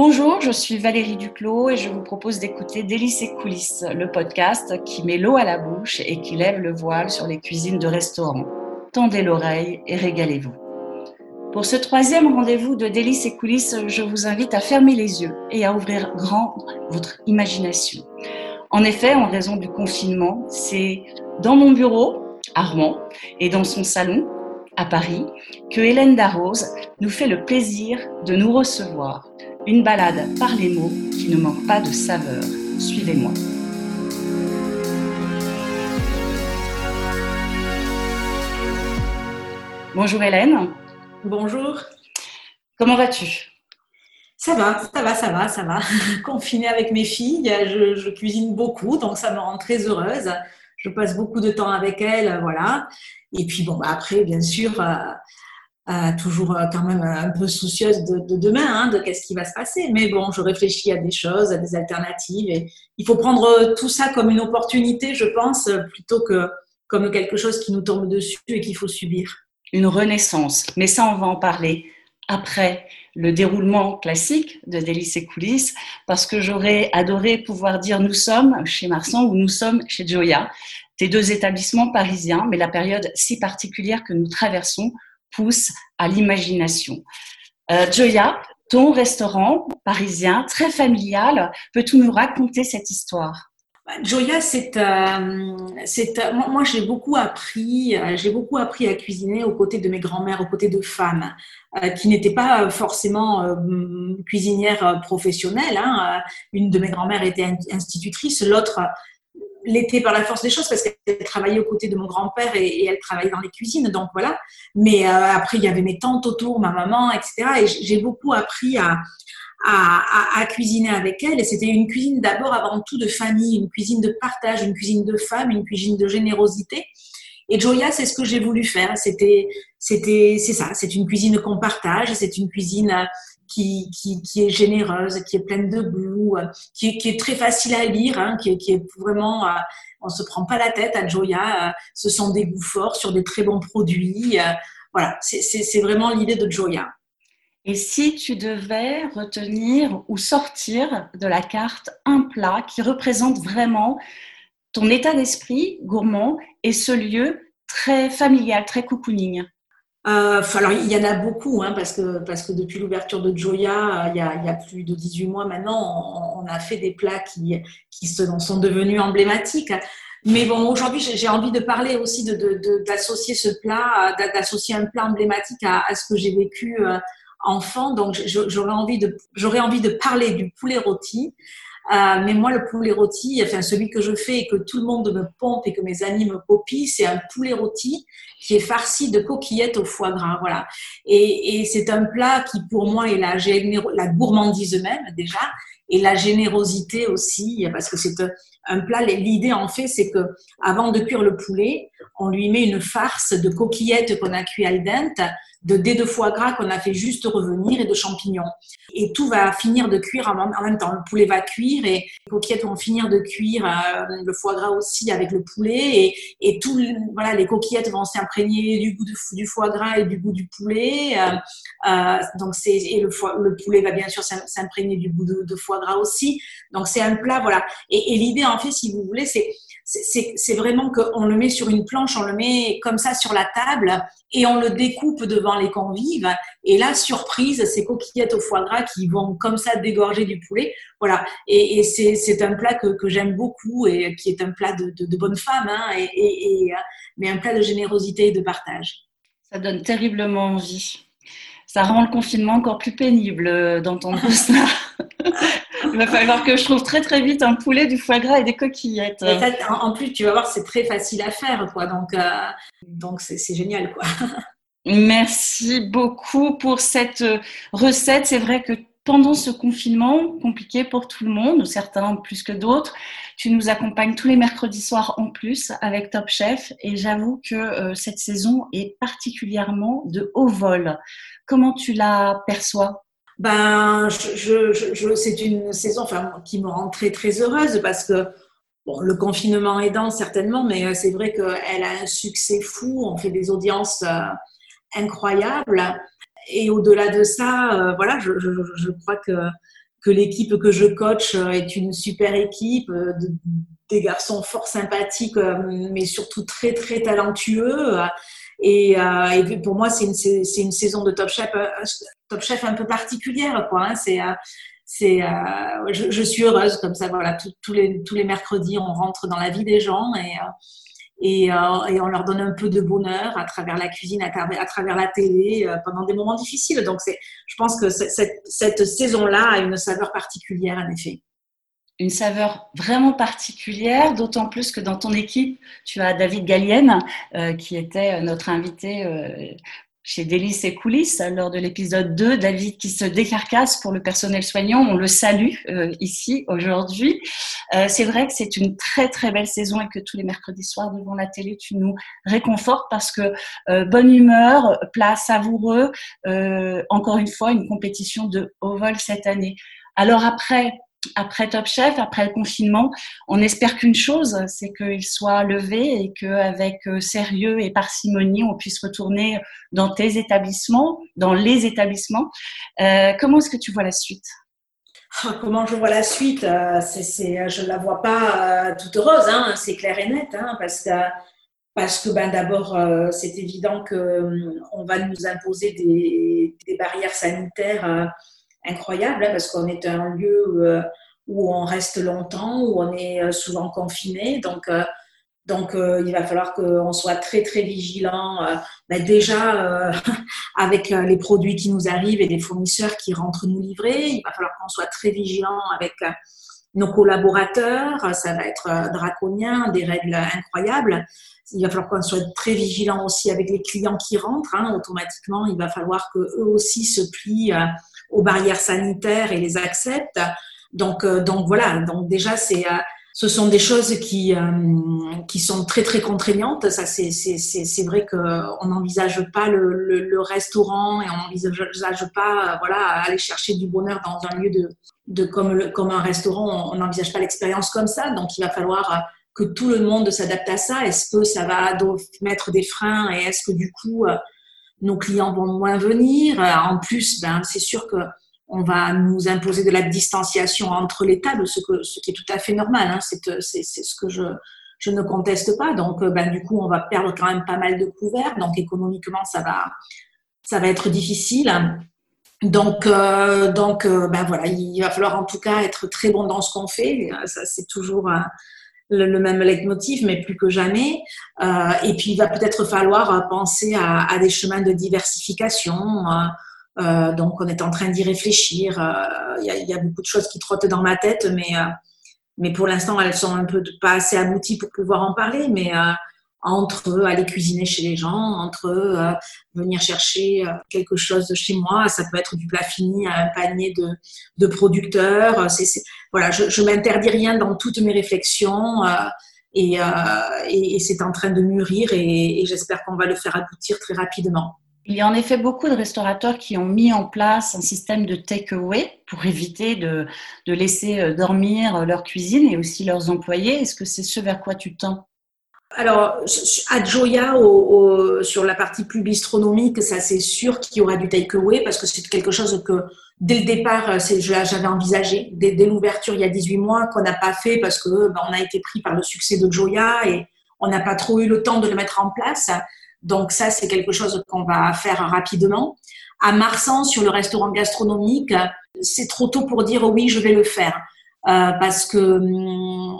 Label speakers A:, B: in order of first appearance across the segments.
A: Bonjour, je suis Valérie Duclos et je vous propose d'écouter Délices et coulisses, le podcast qui met l'eau à la bouche et qui lève le voile sur les cuisines de restaurants. Tendez l'oreille et régalez-vous. Pour ce troisième rendez-vous de Délices et coulisses, je vous invite à fermer les yeux et à ouvrir grand votre imagination. En effet, en raison du confinement, c'est dans mon bureau, à Rouen, et dans son salon, à Paris, que Hélène Darroze nous fait le plaisir de nous recevoir. Une balade par les mots qui ne manque pas de saveur. Suivez-moi. Bonjour Hélène.
B: Bonjour.
A: Comment vas-tu?
B: Ça va, ça va, ça va, ça va. Confinée avec mes filles, je, cuisine beaucoup, donc ça me rend très heureuse. Je passe beaucoup de temps avec elles, voilà. Et puis bon, bah, après, bien sûr, euh, euh, toujours euh, quand même un peu soucieuse de, demain, hein, de qu'est-ce qui va se passer. Mais bon, je réfléchis à des choses, à des alternatives. Et il faut prendre tout ça comme une opportunité, je pense, plutôt que comme quelque chose qui nous tombe dessus et qu'il faut subir.
A: Une renaissance. Mais ça, on va en parler après le déroulement classique de Délices et coulisses, parce que j'aurais adoré pouvoir dire nous sommes chez Marsan ou nous sommes chez Joya tes deux établissements parisiens, mais la période si particulière que nous traversons pousse à l'imagination. Euh, Joya, ton restaurant parisien, très familial, peux-tu nous raconter cette histoire?
B: Bah, Joya, c'est, euh, c'est euh, moi, j'ai beaucoup appris, j'ai beaucoup appris à cuisiner aux côtés de mes grands-mères, aux côtés de femmes qui n'étaient pas forcément cuisinières professionnelles. Hein. Une de mes grands-mères était institutrice, l'autre l'été par la force des choses parce qu'elle travaillait aux côtés de mon grand-père et, elle travaillait dans les cuisines, donc voilà. Mais euh, après, il y avait mes tantes autour, ma maman, etc. Et j'ai beaucoup appris à, à, cuisiner avec elle. Et c'était une cuisine d'abord, avant tout, de famille, une cuisine de partage, une cuisine de femme, une cuisine de générosité. Et Joya, c'est ce que j'ai voulu faire. C'était, c'était, c'est ça. C'est une cuisine qu'on partage. C'est une cuisine qui, qui, qui, est généreuse, qui est pleine de goût, qui, est, qui est très facile à lire, hein, qui, est, qui, est, vraiment, euh, on se prend pas la tête à Joya. Euh, ce sont des goûts forts sur des très bons produits. Euh, voilà, c'est vraiment l'idée de Joya.
A: Et si tu devais retenir ou sortir de la carte un plat qui représente vraiment ton état d'esprit gourmand et ce lieu très familial, très cocooning?
B: Euh, alors, il y en a beaucoup, hein, parce, que, parce que depuis l'ouverture de Joya, euh, il y, a, plus de 18 mois maintenant, on, a fait des plats qui, qui sont devenus emblématiques. Mais bon, aujourd'hui, j'ai envie de parler aussi d'associer de, ce plat, d'associer un plat emblématique à, ce que j'ai vécu euh, enfant. Donc, j'aurais envie, envie de parler du poulet rôti. Euh, mais moi, le poulet rôti, enfin celui que je fais et que tout le monde me pompe et que mes amis me copient, c'est un poulet rôti qui est farci de coquillettes au foie gras. Voilà. Et, et c'est un plat qui, pour moi, est la, la gourmandise même déjà et la générosité aussi, parce que c'est un plat. L'idée en fait, c'est que avant de cuire le poulet, on lui met une farce de coquillettes qu'on a cuit al dente, de dés de foie gras qu'on a fait juste revenir et de champignons. Et tout va finir de cuire en même temps. Le poulet va cuire et les coquillettes vont finir de cuire, euh, le foie gras aussi avec le poulet et, tout, voilà, les coquillettes vont s'imprégner du goût du foie gras et du goût du poulet. Euh, euh, donc c'est et le poulet va bien sûr s'imprégner du goût de, foie gras aussi. Donc c'est un plat, voilà. Et, et l'idée en fait, si vous voulez, c'est c'est vraiment qu'on le met sur une planche, on le met comme ça sur la table et on le découpe devant les convives. Et là, surprise, ces coquillettes au foie gras qui vont comme ça dégorger du poulet. Voilà. Et, c'est un plat que, j'aime beaucoup et qui est un plat de, bonne femme, hein, et, mais un plat de générosité et de partage.
A: Ça donne terriblement envie. Ça rend le confinement encore plus pénible d'entendre ça. Il va falloir que je trouve très très vite un poulet, du foie gras et des coquillettes.
B: en plus, tu vas voir, c'est très facile à faire, quoi. Donc, euh, donc c'est génial, quoi.
A: Merci beaucoup pour cette recette. C'est vrai que pendant ce confinement compliqué pour tout le monde, certains plus que d'autres, tu nous accompagnes tous les mercredis soirs en plus avec Top Chef et j'avoue que euh, cette saison est particulièrement de haut vol. Comment tu la perçois?
B: Ben, c'est une saison qui me rend très, heureuse parce que bon, le confinement aidant certainement, mais euh, c'est vrai qu'elle a un succès fou. On fait des audiences euh, incroyables. Et au-delà de ça, euh, voilà, je, je, crois que que l'équipe que je coach est une super équipe, des garçons fort sympathiques, mais surtout très très talentueux. Et, pour moi, c'est une, une, saison de Top Chef, Top Chef un peu particulière, quoi. Hein. C'est c'est, euh, je, je, suis heureuse comme ça. Voilà, tous les tous les mercredis, on rentre dans la vie des gens et euh, et, euh, et, on leur donne un peu de bonheur à travers la cuisine, à travers, à travers la télé, euh, pendant des moments difficiles. Donc, c'est, je pense que cette, cette saison-là a une saveur particulière, en effet.
A: Une saveur vraiment particulière, d'autant plus que dans ton équipe, tu as David Gallienne, euh, qui était notre invité euh, chez Délices et Coulisses lors de l'épisode 2, David qui se décarcasse pour le personnel soignant. On le salue euh, ici aujourd'hui. Euh, c'est vrai que c'est une très très belle saison et que tous les mercredis soirs devant la télé, tu nous réconfortes parce que euh, bonne humeur, plat savoureux, encore une fois une compétition de haut vol cette année. Alors après, après Top Chef, après le confinement, on espère qu'une chose, c'est qu'il soit levé et qu'avec euh, sérieux et parcimonie, on puisse retourner dans tes établissements, dans les établissements. Euh, comment est-ce que tu vois la suite?
B: Ah, Comment je vois la suite? Euh, Je ne la vois pas toute heureuse, hein, c'est clair et net, hein, parce que, parce que ben, d'abord, c'est évident qu'on va nous imposer des barrières sanitaires incroyable hein, parce qu'on est un lieu euh, où on reste longtemps, où on est euh, souvent confiné. Donc, euh, donc il va falloir qu'on soit très, très vigilant. Ben déjà, avec les produits qui nous arrivent et des fournisseurs qui rentrent nous livrer, il va falloir qu'on soit très vigilant avec nos collaborateurs. Ça va être draconien, des règles incroyables. Il va falloir qu'on soit très vigilant aussi avec les clients qui rentrent. Hein. Automatiquement, il va falloir qu'eux aussi se plient aux barrières sanitaires et les acceptent. Donc, euh, donc voilà. Donc déjà, c'est euh, ce sont des choses qui, euh, qui sont très très contraignantes. Ça, c'est, c'est, c'est, vrai qu'on n'envisage pas le, le, restaurant et on n'envisage pas voilà, aller chercher du bonheur dans un lieu de, de comme, le, comme un restaurant. On n'envisage pas l'expérience comme ça. Donc il va falloir que tout le monde s'adapte à ça. Est-ce que ça va mettre des freins et est-ce que du coup nos clients vont moins venir. Euh, en plus, ben, c'est sûr que on va nous imposer de la distanciation entre les tables, ce, qui est tout à fait normal. Hein. C'est, c'est, ce que je, ne conteste pas. Donc, euh, ben, du coup, on va perdre quand même pas mal de couverts. Donc, économiquement, ça va, être difficile. Donc, euh, donc ben voilà, il va falloir en tout cas être très bon dans ce qu'on fait. Ça, c'est toujours le, même leitmotiv, mais plus que jamais. Euh, et puis, il va peut-être falloir penser à, des chemins de diversification. Euh, euh donc, on est en train d'y réfléchir. Euh, il y, a, beaucoup de choses qui trottent dans ma tête, mais, euh, mais pour l'instant, elles sont un peu pas assez abouties pour pouvoir en parler. Mais entre aller cuisiner chez les gens, entre euh, venir chercher euh, quelque chose de chez moi. Ça peut être du plat fini à un panier de, de producteurs. Voilà, je, je m'interdis rien dans toutes mes réflexions euh, et, et, et c'est en train de mûrir et, et j'espère qu'on va le faire aboutir très rapidement.
A: Il y a en effet beaucoup de restaurateurs qui ont mis en place un système de take-away pour éviter de, de laisser dormir leur cuisine et aussi leurs employés. Est-ce que c'est ce vers quoi tu tends?
B: Alors, à Joya, sur la partie plus bistronomique, ça c'est sûr qu'il y aura du takeaway parce que c'est quelque chose que dès le départ, euh, j'avais envisagé, dès, l'ouverture il y a 18 mois, qu'on n'a pas fait parce que ben, on a été pris par le succès de Joya et on n'a pas trop eu le temps de le mettre en place. Donc ça, c'est quelque chose qu'on va faire rapidement. À Marsan, sur le restaurant gastronomique, c'est trop tôt pour dire oui, je vais le faire. Euh, parce que hum,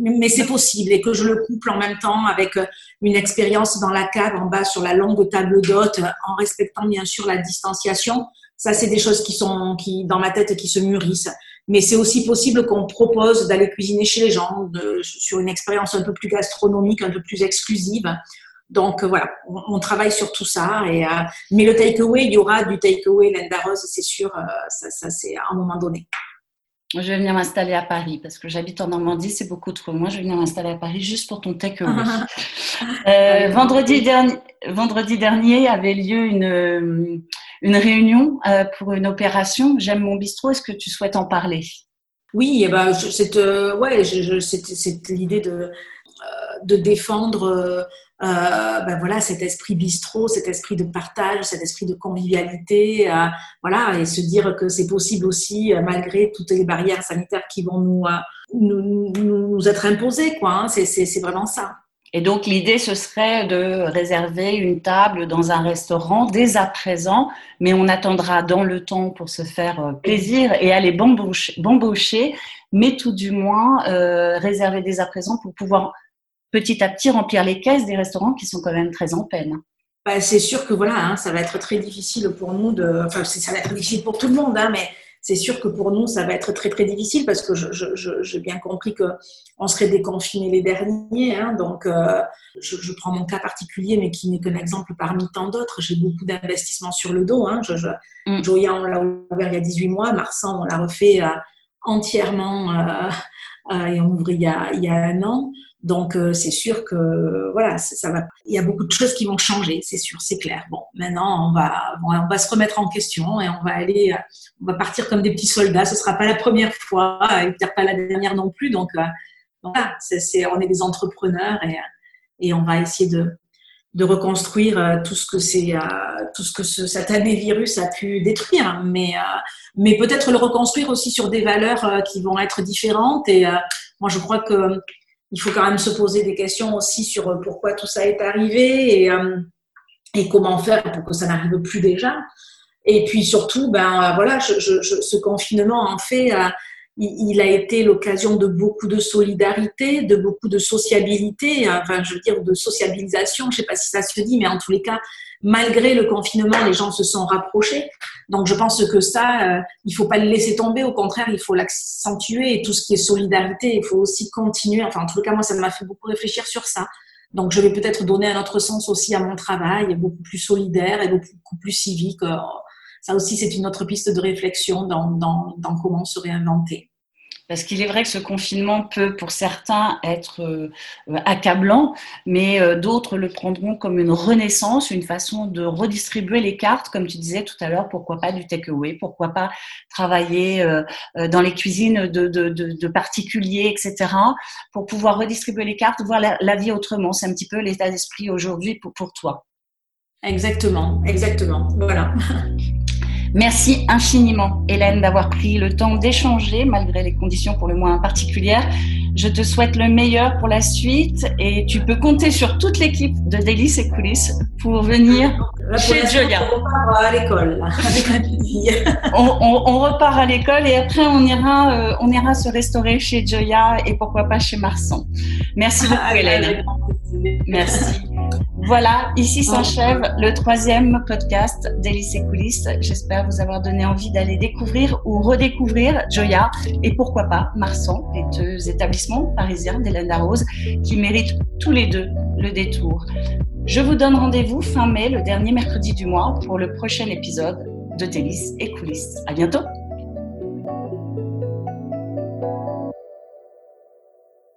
B: mais c'est possible et que je le couple en même temps avec une expérience dans la cave en bas sur la longue table d'hôte en respectant bien sûr la distanciation. Ça, c'est des choses qui sont qui dans ma tête qui se mûrissent. Mais c'est aussi possible qu'on propose d'aller cuisiner chez les gens de, sur une expérience un peu plus gastronomique, un peu plus exclusive. Donc voilà, on, travaille sur tout ça. Et, euh, mais le takeaway, il y aura du takeaway Linda Rose, c'est sûr. Euh, ça, ça c'est à un moment donné.
A: Je vais venir m'installer à Paris parce que j'habite en Normandie, c'est beaucoup trop. Moi, je vais venir m'installer à Paris juste pour ton takeaway. euh, vendredi, dernier, vendredi dernier avait lieu une, une réunion euh, pour une opération. J'aime mon bistrot. Est-ce que tu souhaites en parler?
B: Oui, eh ben, c'est euh, ouais, l'idée de, euh, de défendre ben voilà, cet esprit bistrot, cet esprit de partage, cet esprit de convivialité, voilà, et se dire que c'est possible aussi, malgré toutes les barrières sanitaires qui vont nous, nous, nous, être imposées, quoi. Hein, c'est vraiment ça.
A: Et donc l'idée, ce serait de réserver une table dans un restaurant dès à présent, mais on attendra dans le temps pour se faire plaisir et aller bambocher, mais tout du moins euh, réserver dès à présent pour pouvoir petit à petit remplir les caisses des restaurants qui sont quand même très en peine.
B: Bah, c'est sûr que voilà, hein, ça va être très difficile pour nous. Enfin, ça va être difficile pour tout le monde, hein, mais c'est sûr que pour nous, ça va être très très difficile parce que j'ai bien compris que on serait déconfinés les derniers. Hein, donc, euh, je, prends mon cas particulier, mais qui n'est qu'un exemple parmi tant d'autres. J'ai beaucoup d'investissements sur le dos. Hein, mm. Joya, on l'a ouvert il y a 18 mois. Marsan, on l'a refait euh, entièrement euh, et on ouvre il y a, il y a un an. Donc euh, c'est sûr que voilà, ça va. Il y a beaucoup de choses qui vont changer, c'est sûr, c'est clair. Bon, maintenant on va, on va se remettre en question et on va aller, on va partir comme des petits soldats. Ce sera pas la première fois et peut-être pas la dernière non plus. Donc euh, voilà, c'est, on est des entrepreneurs et, et on va essayer de, de reconstruire euh, tout ce que c'est, tout ce que ce satané virus a pu détruire, mais mais peut-être le reconstruire aussi sur des valeurs qui vont être différentes. Et moi, je crois que il faut quand même se poser des questions aussi sur euh, pourquoi tout ça est arrivé et, euh, et comment faire pour que ça n'arrive plus déjà. Et puis surtout, ben euh, voilà, ce confinement en fait, il, a été l'occasion de beaucoup de solidarité, de beaucoup de sociabilité, enfin je veux dire de sociabilisation. Je sais pas si ça se dit, mais en tous les cas, malgré le confinement, les gens se sont rapprochés. Donc je pense que ça, euh, il faut pas le laisser tomber. Au contraire, il faut l'accentuer. Et tout ce qui est solidarité, il faut aussi continuer. Enfin, en tout cas, moi, ça m'a fait beaucoup réfléchir sur ça. Donc je vais peut-être donner un autre sens aussi à mon travail, beaucoup plus solidaire et beaucoup plus civique. Euh, ça aussi, c'est une autre piste de réflexion dans, dans, dans comment se réinventer.
A: Parce qu'il est vrai que ce confinement peut, pour certains, être euh, accablant, mais euh, d'autres le prendront comme une renaissance, une façon de redistribuer les cartes, comme tu disais tout à l'heure, pourquoi pas du takeaway, pourquoi pas travailler euh, dans les cuisines de, de, de, particuliers, etc., pour pouvoir redistribuer les cartes, voir la, la vie autrement. C'est un petit peu l'état d'esprit aujourd'hui pour, pour toi.
B: Exactement, exactement. Voilà.
A: Merci infiniment, Hélène, d'avoir pris le temps d'échanger malgré les conditions pour le moins particulières. Je te souhaite le meilleur pour la suite et tu peux compter sur toute l'équipe de Délices et Coulisses pour venir chez Julia.
B: On repart à l'école
A: on, repart à l'école et après on ira, euh, on ira se restaurer chez Joya et pourquoi pas chez Marsan. Merci beaucoup, Hélène. Merci. Voilà, ici s'achève le troisième podcast d'Hélice et coulisses. J'espère vous avoir donné envie d'aller découvrir ou redécouvrir Joya et pourquoi pas Marsan, les deux établissements parisiens d'Hélène Darroze qui méritent tous les deux le détour. Je vous donne rendez-vous fin mai, le dernier mercredi du mois, pour le prochain épisode de Délices et coulisses. À bientôt!